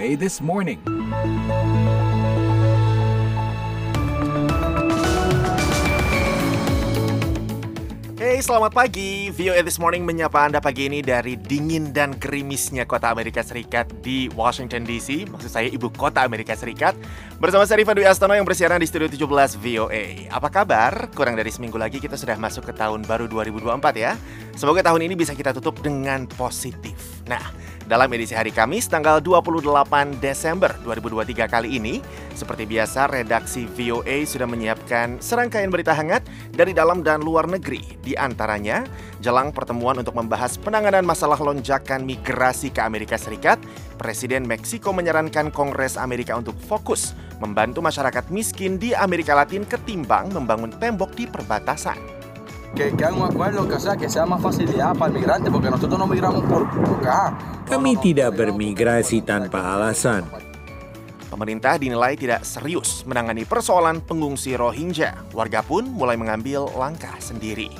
This Morning. Hey, selamat pagi. VOA This Morning menyapa Anda pagi ini dari dingin dan gerimisnya kota Amerika Serikat di Washington DC. Maksud saya ibu kota Amerika Serikat. Bersama saya Rifa Dwi Astono yang bersiaran di Studio 17 VOA. Apa kabar? Kurang dari seminggu lagi kita sudah masuk ke tahun baru 2024 ya. Semoga tahun ini bisa kita tutup dengan positif. Nah, dalam edisi hari Kamis tanggal 28 Desember 2023 kali ini, seperti biasa redaksi VOA sudah menyiapkan serangkaian berita hangat dari dalam dan luar negeri. Di antaranya, jelang pertemuan untuk membahas penanganan masalah lonjakan migrasi ke Amerika Serikat, Presiden Meksiko menyarankan Kongres Amerika untuk fokus membantu masyarakat miskin di Amerika Latin ketimbang membangun tembok di perbatasan. Que, que hagan un acuerdo, que, sea, que sea más facilidad para el migrante, porque nosotros no migramos por, por acá. Kami tidak bermigrasi tanpa alasan. Pemerintah dinilai tidak serius menangani persoalan pengungsi Rohingya. Warga pun mulai mengambil langkah sendiri.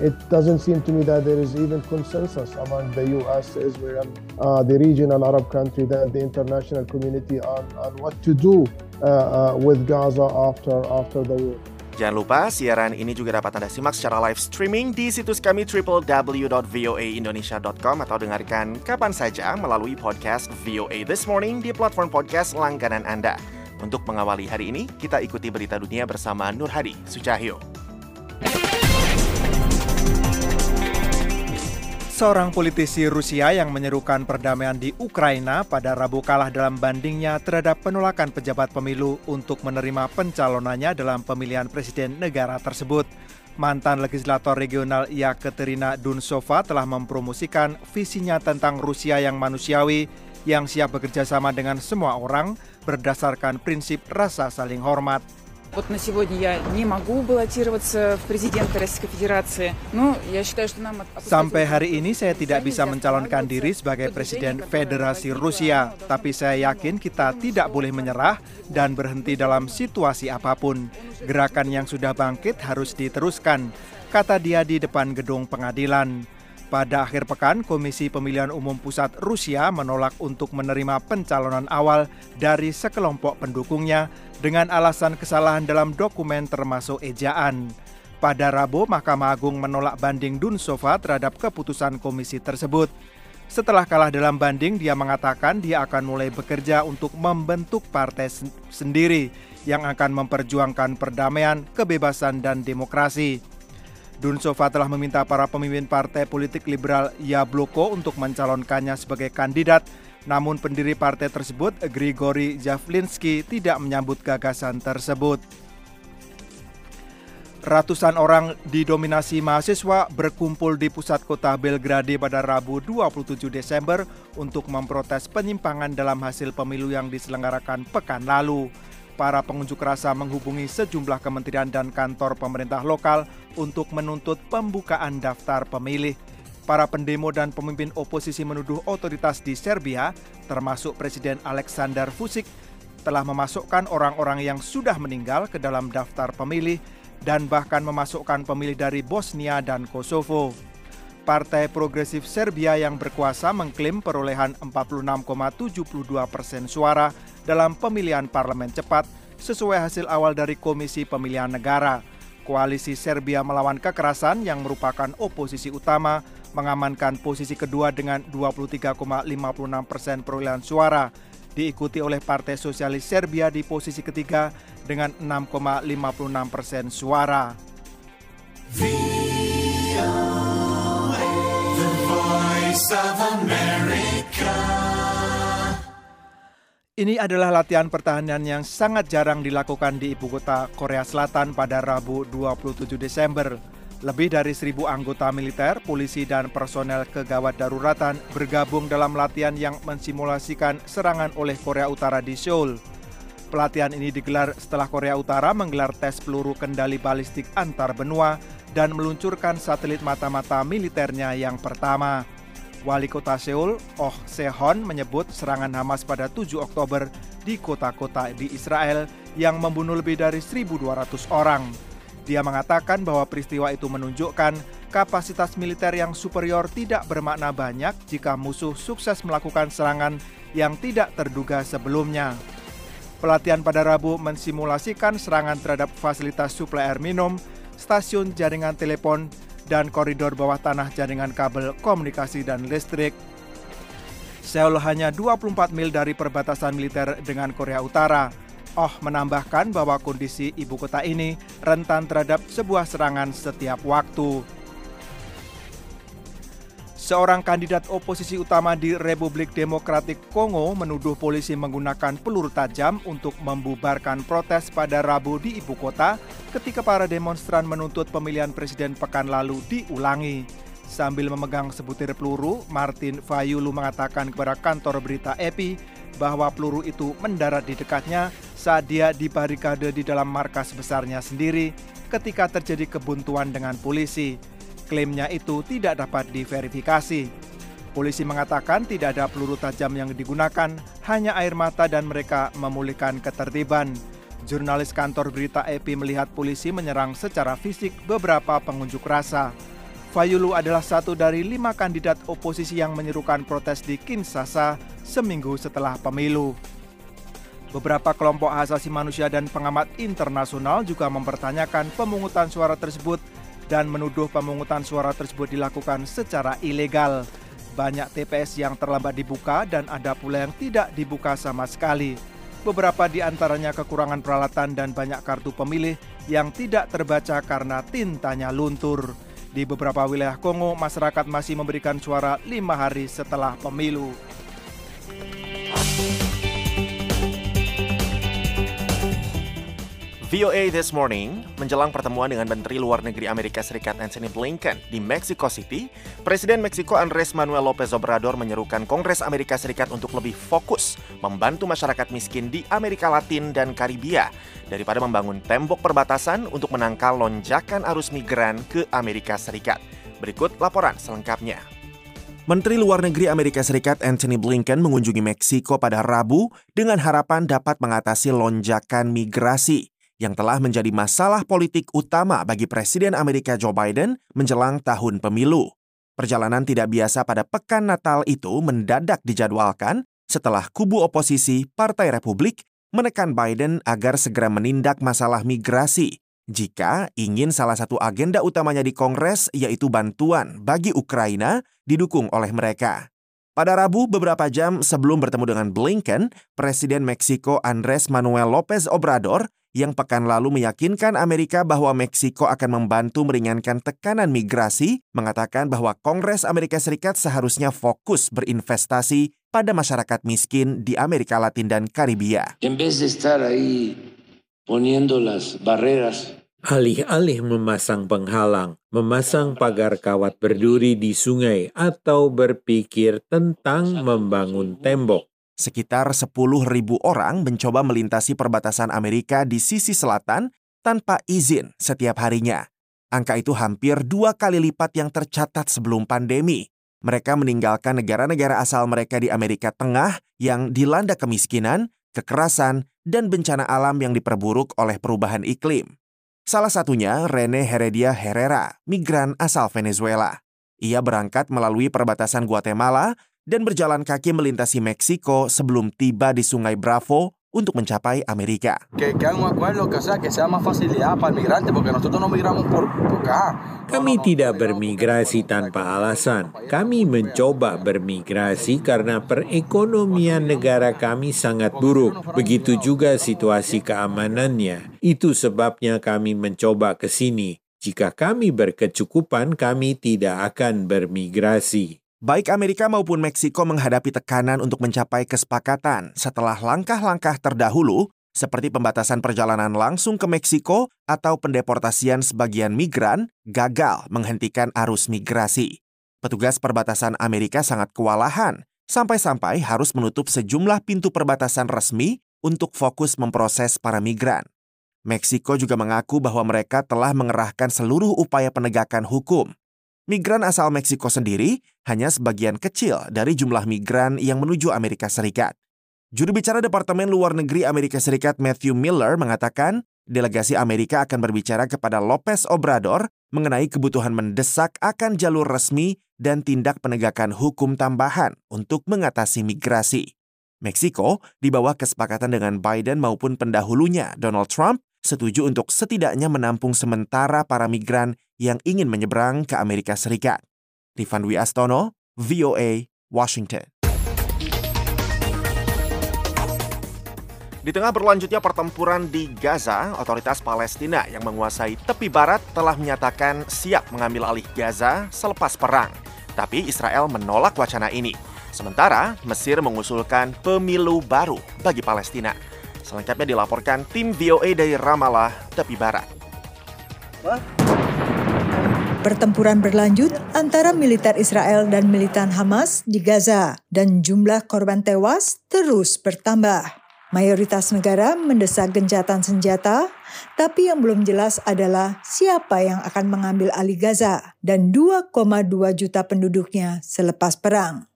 It doesn't seem to me that there is even consensus among the U.S., Israel, uh, the regional Arab country, and the international community on, on what to do uh, uh, with Gaza after after the war. Jangan lupa, siaran ini juga dapat Anda simak secara live streaming di situs kami www.voaindonesia.com atau dengarkan kapan saja melalui podcast VOA This Morning di platform podcast langganan Anda. Untuk mengawali hari ini, kita ikuti berita dunia bersama Nur Hadi Sucahyo. Seorang politisi Rusia yang menyerukan perdamaian di Ukraina pada Rabu kalah dalam bandingnya terhadap penolakan pejabat pemilu untuk menerima pencalonannya dalam pemilihan presiden negara tersebut. Mantan legislator regional Yakaterina Dunsova telah mempromosikan visinya tentang Rusia yang manusiawi yang siap bekerja sama dengan semua orang berdasarkan prinsip rasa saling hormat. Вот на сегодня я не могу баллотироваться в президенты Российской Федерации. Но я считаю, что нам... Sampai hari ini saya tidak bisa mencalonkan diri sebagai Presiden Federasi Rusia. Tapi saya yakin kita tidak boleh menyerah dan berhenti dalam situasi apapun. Gerakan yang sudah bangkit harus diteruskan, kata dia di depan gedung pengadilan. Pada akhir pekan, Komisi Pemilihan Umum Pusat Rusia menolak untuk menerima pencalonan awal dari sekelompok pendukungnya dengan alasan kesalahan dalam dokumen termasuk ejaan. Pada Rabu, Mahkamah Agung menolak banding Dunsova terhadap keputusan komisi tersebut. Setelah kalah dalam banding, dia mengatakan dia akan mulai bekerja untuk membentuk partai sendiri yang akan memperjuangkan perdamaian, kebebasan, dan demokrasi. Dunsova telah meminta para pemimpin partai politik liberal Yabloko untuk mencalonkannya sebagai kandidat, namun pendiri partai tersebut, Grigori Javlinsky, tidak menyambut gagasan tersebut. Ratusan orang didominasi mahasiswa berkumpul di pusat kota Belgrade pada Rabu 27 Desember untuk memprotes penyimpangan dalam hasil pemilu yang diselenggarakan pekan lalu para pengunjuk rasa menghubungi sejumlah kementerian dan kantor pemerintah lokal untuk menuntut pembukaan daftar pemilih. Para pendemo dan pemimpin oposisi menuduh otoritas di Serbia, termasuk Presiden Alexander Vucic, telah memasukkan orang-orang yang sudah meninggal ke dalam daftar pemilih dan bahkan memasukkan pemilih dari Bosnia dan Kosovo. Partai Progresif Serbia yang berkuasa mengklaim perolehan 46,72 persen suara dalam pemilihan parlemen cepat sesuai hasil awal dari Komisi Pemilihan Negara. Koalisi Serbia melawan kekerasan yang merupakan oposisi utama mengamankan posisi kedua dengan 23,56 persen perolehan suara, diikuti oleh Partai Sosialis Serbia di posisi ketiga dengan 6,56 persen suara. Ini adalah latihan pertahanan yang sangat jarang dilakukan di ibu kota Korea Selatan pada Rabu 27 Desember. Lebih dari seribu anggota militer, polisi, dan personel kegawat daruratan bergabung dalam latihan yang mensimulasikan serangan oleh Korea Utara di Seoul. Pelatihan ini digelar setelah Korea Utara menggelar tes peluru kendali balistik antar benua dan meluncurkan satelit mata-mata militernya yang pertama. Wali kota Seoul, Oh Se-hon menyebut serangan Hamas pada 7 Oktober di kota-kota di Israel yang membunuh lebih dari 1.200 orang. Dia mengatakan bahwa peristiwa itu menunjukkan kapasitas militer yang superior tidak bermakna banyak jika musuh sukses melakukan serangan yang tidak terduga sebelumnya. Pelatihan pada Rabu mensimulasikan serangan terhadap fasilitas suplai air minum, stasiun jaringan telepon, dan koridor bawah tanah jaringan kabel komunikasi dan listrik. Seoul hanya 24 mil dari perbatasan militer dengan Korea Utara. Oh menambahkan bahwa kondisi ibu kota ini rentan terhadap sebuah serangan setiap waktu. Seorang kandidat oposisi utama di Republik Demokratik Kongo menuduh polisi menggunakan peluru tajam untuk membubarkan protes pada Rabu di ibu kota ketika para demonstran menuntut pemilihan presiden pekan lalu diulangi. Sambil memegang sebutir peluru, Martin Fayulu mengatakan kepada kantor berita EPI bahwa peluru itu mendarat di dekatnya saat dia dibarikade di dalam markas besarnya sendiri ketika terjadi kebuntuan dengan polisi. Klaimnya itu tidak dapat diverifikasi. Polisi mengatakan tidak ada peluru tajam yang digunakan, hanya air mata dan mereka memulihkan ketertiban. Jurnalis kantor berita EP melihat polisi menyerang secara fisik beberapa pengunjuk rasa. Fayulu adalah satu dari lima kandidat oposisi yang menyerukan protes di Kinshasa seminggu setelah pemilu. Beberapa kelompok asasi manusia dan pengamat internasional juga mempertanyakan pemungutan suara tersebut dan menuduh pemungutan suara tersebut dilakukan secara ilegal. Banyak TPS yang terlambat dibuka dan ada pula yang tidak dibuka sama sekali. Beberapa di antaranya kekurangan peralatan dan banyak kartu pemilih yang tidak terbaca karena tintanya luntur. Di beberapa wilayah Kongo, masyarakat masih memberikan suara lima hari setelah pemilu. VOA This Morning, menjelang pertemuan dengan Menteri Luar Negeri Amerika Serikat Anthony Blinken di Mexico City, Presiden Meksiko Andres Manuel López Obrador menyerukan Kongres Amerika Serikat untuk lebih fokus membantu masyarakat miskin di Amerika Latin dan Karibia daripada membangun tembok perbatasan untuk menangkal lonjakan arus migran ke Amerika Serikat. Berikut laporan selengkapnya. Menteri Luar Negeri Amerika Serikat Anthony Blinken mengunjungi Meksiko pada Rabu dengan harapan dapat mengatasi lonjakan migrasi yang telah menjadi masalah politik utama bagi Presiden Amerika Joe Biden menjelang tahun pemilu. Perjalanan tidak biasa pada pekan Natal itu mendadak dijadwalkan setelah kubu oposisi Partai Republik menekan Biden agar segera menindak masalah migrasi jika ingin salah satu agenda utamanya di Kongres yaitu bantuan bagi Ukraina didukung oleh mereka. Pada Rabu, beberapa jam sebelum bertemu dengan Blinken, Presiden Meksiko Andres Manuel López Obrador yang pekan lalu meyakinkan Amerika bahwa Meksiko akan membantu meringankan tekanan migrasi, mengatakan bahwa Kongres Amerika Serikat seharusnya fokus berinvestasi pada masyarakat miskin di Amerika Latin dan Karibia. En vez de estar ahí poniendo las barreras Alih-alih memasang penghalang, memasang pagar kawat berduri di sungai, atau berpikir tentang membangun tembok, Sekitar 10.000 orang mencoba melintasi perbatasan Amerika di sisi selatan tanpa izin setiap harinya. Angka itu hampir dua kali lipat yang tercatat sebelum pandemi. Mereka meninggalkan negara-negara asal mereka di Amerika Tengah yang dilanda kemiskinan, kekerasan, dan bencana alam yang diperburuk oleh perubahan iklim. Salah satunya Rene Heredia Herrera, migran asal Venezuela. Ia berangkat melalui perbatasan Guatemala dan berjalan kaki melintasi Meksiko sebelum tiba di Sungai Bravo untuk mencapai Amerika. Que, que hagan un acuerdo, que sea, que sea más facilidad para el migrante, porque nosotros no migramos por, por acá. Kami tidak bermigrasi tanpa alasan. Kami mencoba bermigrasi karena perekonomian negara kami sangat buruk. Begitu juga situasi keamanannya. Itu sebabnya kami mencoba ke sini. Jika kami berkecukupan, kami tidak akan bermigrasi. Baik Amerika maupun Meksiko menghadapi tekanan untuk mencapai kesepakatan setelah langkah-langkah terdahulu seperti pembatasan perjalanan langsung ke Meksiko atau pendeportasian sebagian migran gagal menghentikan arus migrasi. Petugas perbatasan Amerika sangat kewalahan sampai-sampai harus menutup sejumlah pintu perbatasan resmi untuk fokus memproses para migran. Meksiko juga mengaku bahwa mereka telah mengerahkan seluruh upaya penegakan hukum Migran asal Meksiko sendiri hanya sebagian kecil dari jumlah migran yang menuju Amerika Serikat. Juru bicara Departemen Luar Negeri Amerika Serikat Matthew Miller mengatakan delegasi Amerika akan berbicara kepada Lopez Obrador mengenai kebutuhan mendesak akan jalur resmi dan tindak penegakan hukum tambahan untuk mengatasi migrasi. Meksiko, di bawah kesepakatan dengan Biden maupun pendahulunya Donald Trump, setuju untuk setidaknya menampung sementara para migran yang ingin menyeberang ke Amerika Serikat. Rifan Dwi Astono, VOA, Washington. Di tengah berlanjutnya pertempuran di Gaza, otoritas Palestina yang menguasai tepi barat telah menyatakan siap mengambil alih Gaza selepas perang. Tapi Israel menolak wacana ini. Sementara Mesir mengusulkan pemilu baru bagi Palestina. Selengkapnya dilaporkan tim VOA dari Ramallah, tepi barat. Pertempuran berlanjut antara militer Israel dan militan Hamas di Gaza dan jumlah korban tewas terus bertambah. Mayoritas negara mendesak gencatan senjata, tapi yang belum jelas adalah siapa yang akan mengambil alih Gaza dan 2,2 juta penduduknya selepas perang.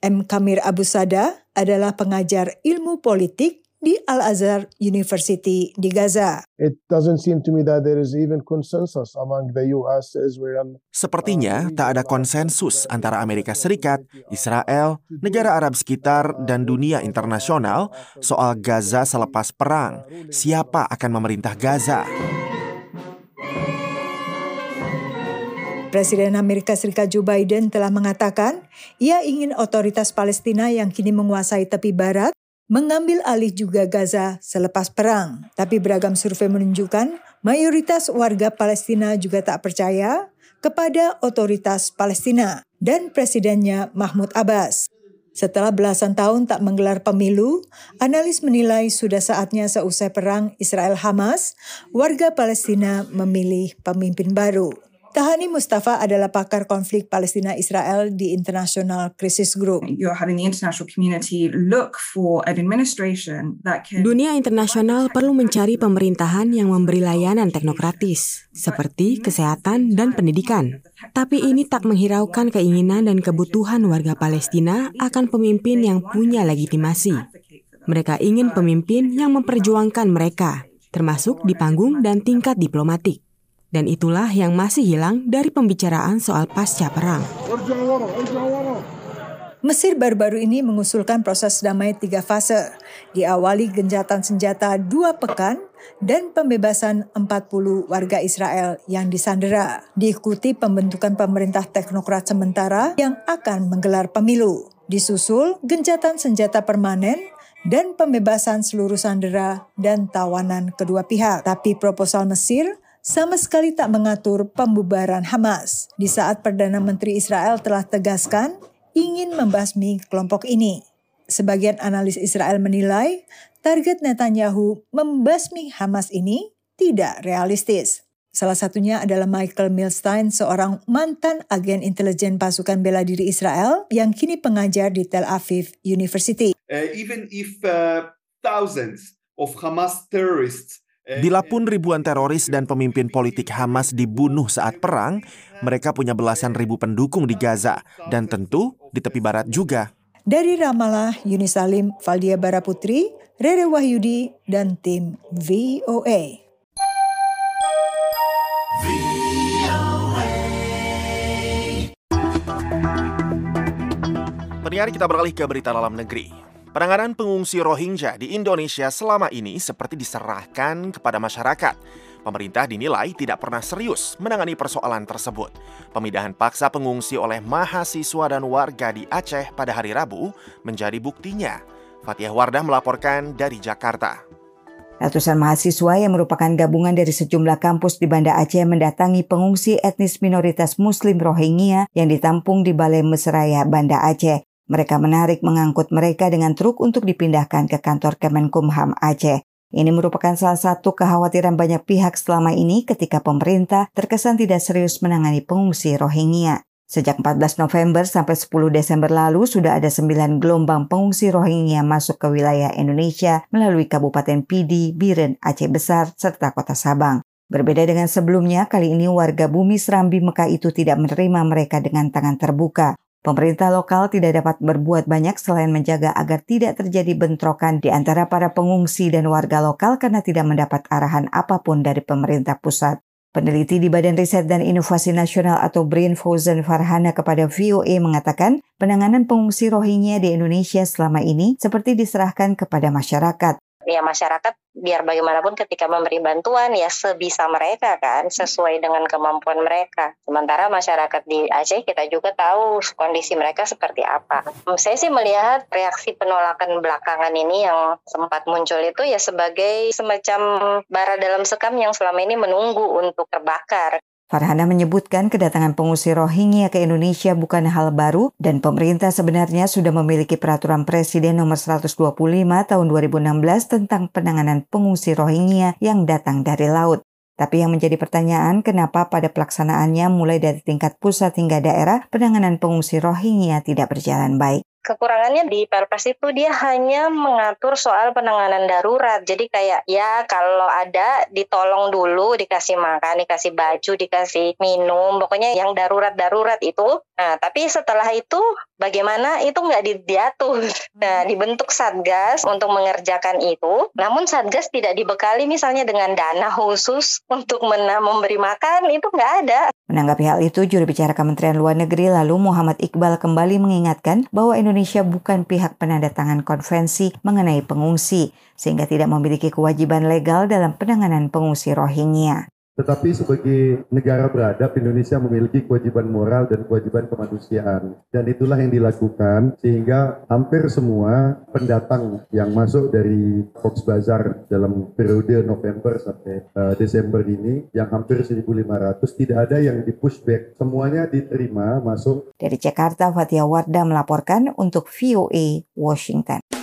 M. Kamir Abu Sada adalah pengajar ilmu politik di Al-Azhar University di Gaza. It doesn't seem to me that there is even consensus among the US, Israel. Sepertinya tak ada konsensus antara Amerika Serikat, Israel, negara Arab sekitar, dan dunia internasional soal Gaza selepas perang. Siapa akan memerintah Gaza? Presiden Amerika Serikat Joe Biden telah mengatakan ia ingin otoritas Palestina yang kini menguasai tepi barat mengambil alih juga Gaza selepas perang. Tapi beragam survei menunjukkan mayoritas warga Palestina juga tak percaya kepada otoritas Palestina dan presidennya Mahmud Abbas. Setelah belasan tahun tak menggelar pemilu, analis menilai sudah saatnya seusai perang Israel-Hamas, warga Palestina memilih pemimpin baru. Tahani Mustafa adalah pakar konflik Palestina-Israel di International Crisis Group. Dunia internasional perlu mencari pemerintahan yang memberi layanan teknokratis, seperti kesehatan dan pendidikan. Tapi ini tak menghiraukan keinginan dan kebutuhan warga Palestina akan pemimpin yang punya legitimasi. Mereka ingin pemimpin yang memperjuangkan mereka, termasuk di panggung dan tingkat diplomatik. Dan itulah yang masih hilang dari pembicaraan soal pasca perang. Mesir baru-baru ini mengusulkan proses damai tiga fase, diawali genjatan senjata dua pekan dan pembebasan 40 warga Israel yang disandera, diikuti pembentukan pemerintah teknokrat sementara yang akan menggelar pemilu, disusul genjatan senjata permanen dan pembebasan seluruh sandera dan tawanan kedua pihak. Tapi proposal Mesir sama sekali tak mengatur pembubaran Hamas di saat Perdana Menteri Israel telah tegaskan ingin membasmi kelompok ini. Sebagian analis Israel menilai target Netanyahu membasmi Hamas ini tidak realistis. Salah satunya adalah Michael Milstein, seorang mantan agen intelijen pasukan bela diri Israel yang kini pengajar di Tel Aviv University. Uh, even if uh, thousands of Hamas terrorists Bila pun ribuan teroris dan pemimpin politik Hamas dibunuh saat perang, mereka punya belasan ribu pendukung di Gaza dan tentu di tepi barat juga. Dari Ramallah, Yuni Salim, Valdia Baraputri, Rere Wahyudi, dan tim VOA. Pendengar kita beralih ke berita dalam negeri. Penanganan pengungsi Rohingya di Indonesia selama ini seperti diserahkan kepada masyarakat. Pemerintah dinilai tidak pernah serius menangani persoalan tersebut. Pemindahan paksa pengungsi oleh mahasiswa dan warga di Aceh pada hari Rabu menjadi buktinya. Fatih Wardah melaporkan dari Jakarta. Ratusan mahasiswa yang merupakan gabungan dari sejumlah kampus di Banda Aceh mendatangi pengungsi etnis minoritas Muslim Rohingya yang ditampung di Balai Mesraya, Banda Aceh. Mereka menarik mengangkut mereka dengan truk untuk dipindahkan ke kantor Kemenkumham Aceh. Ini merupakan salah satu kekhawatiran banyak pihak selama ini ketika pemerintah terkesan tidak serius menangani pengungsi Rohingya. Sejak 14 November sampai 10 Desember lalu sudah ada 9 gelombang pengungsi Rohingya masuk ke wilayah Indonesia melalui Kabupaten Pidi, Biren, Aceh Besar, serta Kota Sabang. Berbeda dengan sebelumnya, kali ini warga bumi Serambi Mekah itu tidak menerima mereka dengan tangan terbuka. Pemerintah lokal tidak dapat berbuat banyak selain menjaga agar tidak terjadi bentrokan di antara para pengungsi dan warga lokal karena tidak mendapat arahan apa pun dari pemerintah pusat. Peneliti di Badan Riset dan Inovasi Nasional atau BRIN Fauzan Farhana kepada VOA mengatakan penanganan pengungsi Rohingya di Indonesia selama ini seperti diserahkan kepada masyarakat ya masyarakat biar bagaimanapun ketika memberi bantuan ya sebisa mereka kan sesuai dengan kemampuan mereka. Sementara masyarakat di Aceh kita juga tahu kondisi mereka seperti apa. Saya sih melihat reaksi penolakan belakangan ini yang sempat muncul itu ya sebagai semacam bara dalam sekam yang selama ini menunggu untuk terbakar. Farhana menyebutkan kedatangan pengungsi Rohingya ke Indonesia bukan hal baru dan pemerintah sebenarnya sudah memiliki peraturan Presiden nomor 125 tahun 2016 tentang penanganan pengungsi Rohingya yang datang dari laut. Tapi yang menjadi pertanyaan kenapa pada pelaksanaannya mulai dari tingkat pusat hingga daerah penanganan pengungsi Rohingya tidak berjalan baik kekurangannya di Perpres itu dia hanya mengatur soal penanganan darurat. Jadi kayak ya kalau ada ditolong dulu, dikasih makan, dikasih baju, dikasih minum, pokoknya yang darurat-darurat itu. Nah, tapi setelah itu bagaimana itu nggak diatur. Nah, dibentuk satgas untuk mengerjakan itu. Namun satgas tidak dibekali misalnya dengan dana khusus untuk memberi makan itu nggak ada. Menanggapi hal itu, juru bicara Kementerian Luar Negeri lalu Muhammad Iqbal kembali mengingatkan bahwa Indonesia Indonesia bukan pihak penanda tangan konvensi mengenai pengungsi, sehingga tidak memiliki kewajiban legal dalam penanganan pengungsi Rohingya. Tetapi sebagai negara beradab, Indonesia memiliki kewajiban moral dan kewajiban kemanusiaan. Dan itulah yang dilakukan sehingga hampir semua pendatang yang masuk dari Cox Bazar dalam periode November sampai uh, Desember ini, yang hampir 1.500, tidak ada yang di pushback. Semuanya diterima masuk. Dari Jakarta, Fatia Wardah melaporkan untuk VOA Washington.